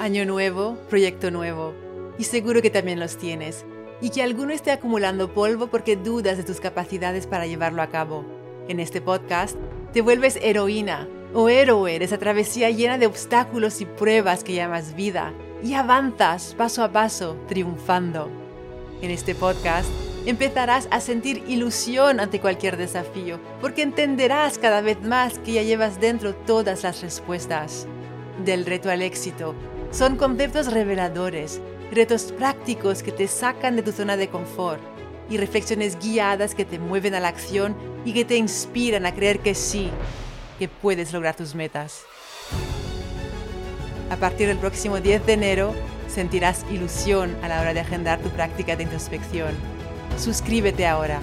Año nuevo, proyecto nuevo. Y seguro que también los tienes. Y que alguno esté acumulando polvo porque dudas de tus capacidades para llevarlo a cabo. En este podcast, te vuelves heroína o héroe de esa travesía llena de obstáculos y pruebas que llamas vida. Y avanzas paso a paso, triunfando. En este podcast, empezarás a sentir ilusión ante cualquier desafío, porque entenderás cada vez más que ya llevas dentro todas las respuestas. Del reto al éxito, son conceptos reveladores, retos prácticos que te sacan de tu zona de confort y reflexiones guiadas que te mueven a la acción y que te inspiran a creer que sí, que puedes lograr tus metas. A partir del próximo 10 de enero, sentirás ilusión a la hora de agendar tu práctica de introspección. Suscríbete ahora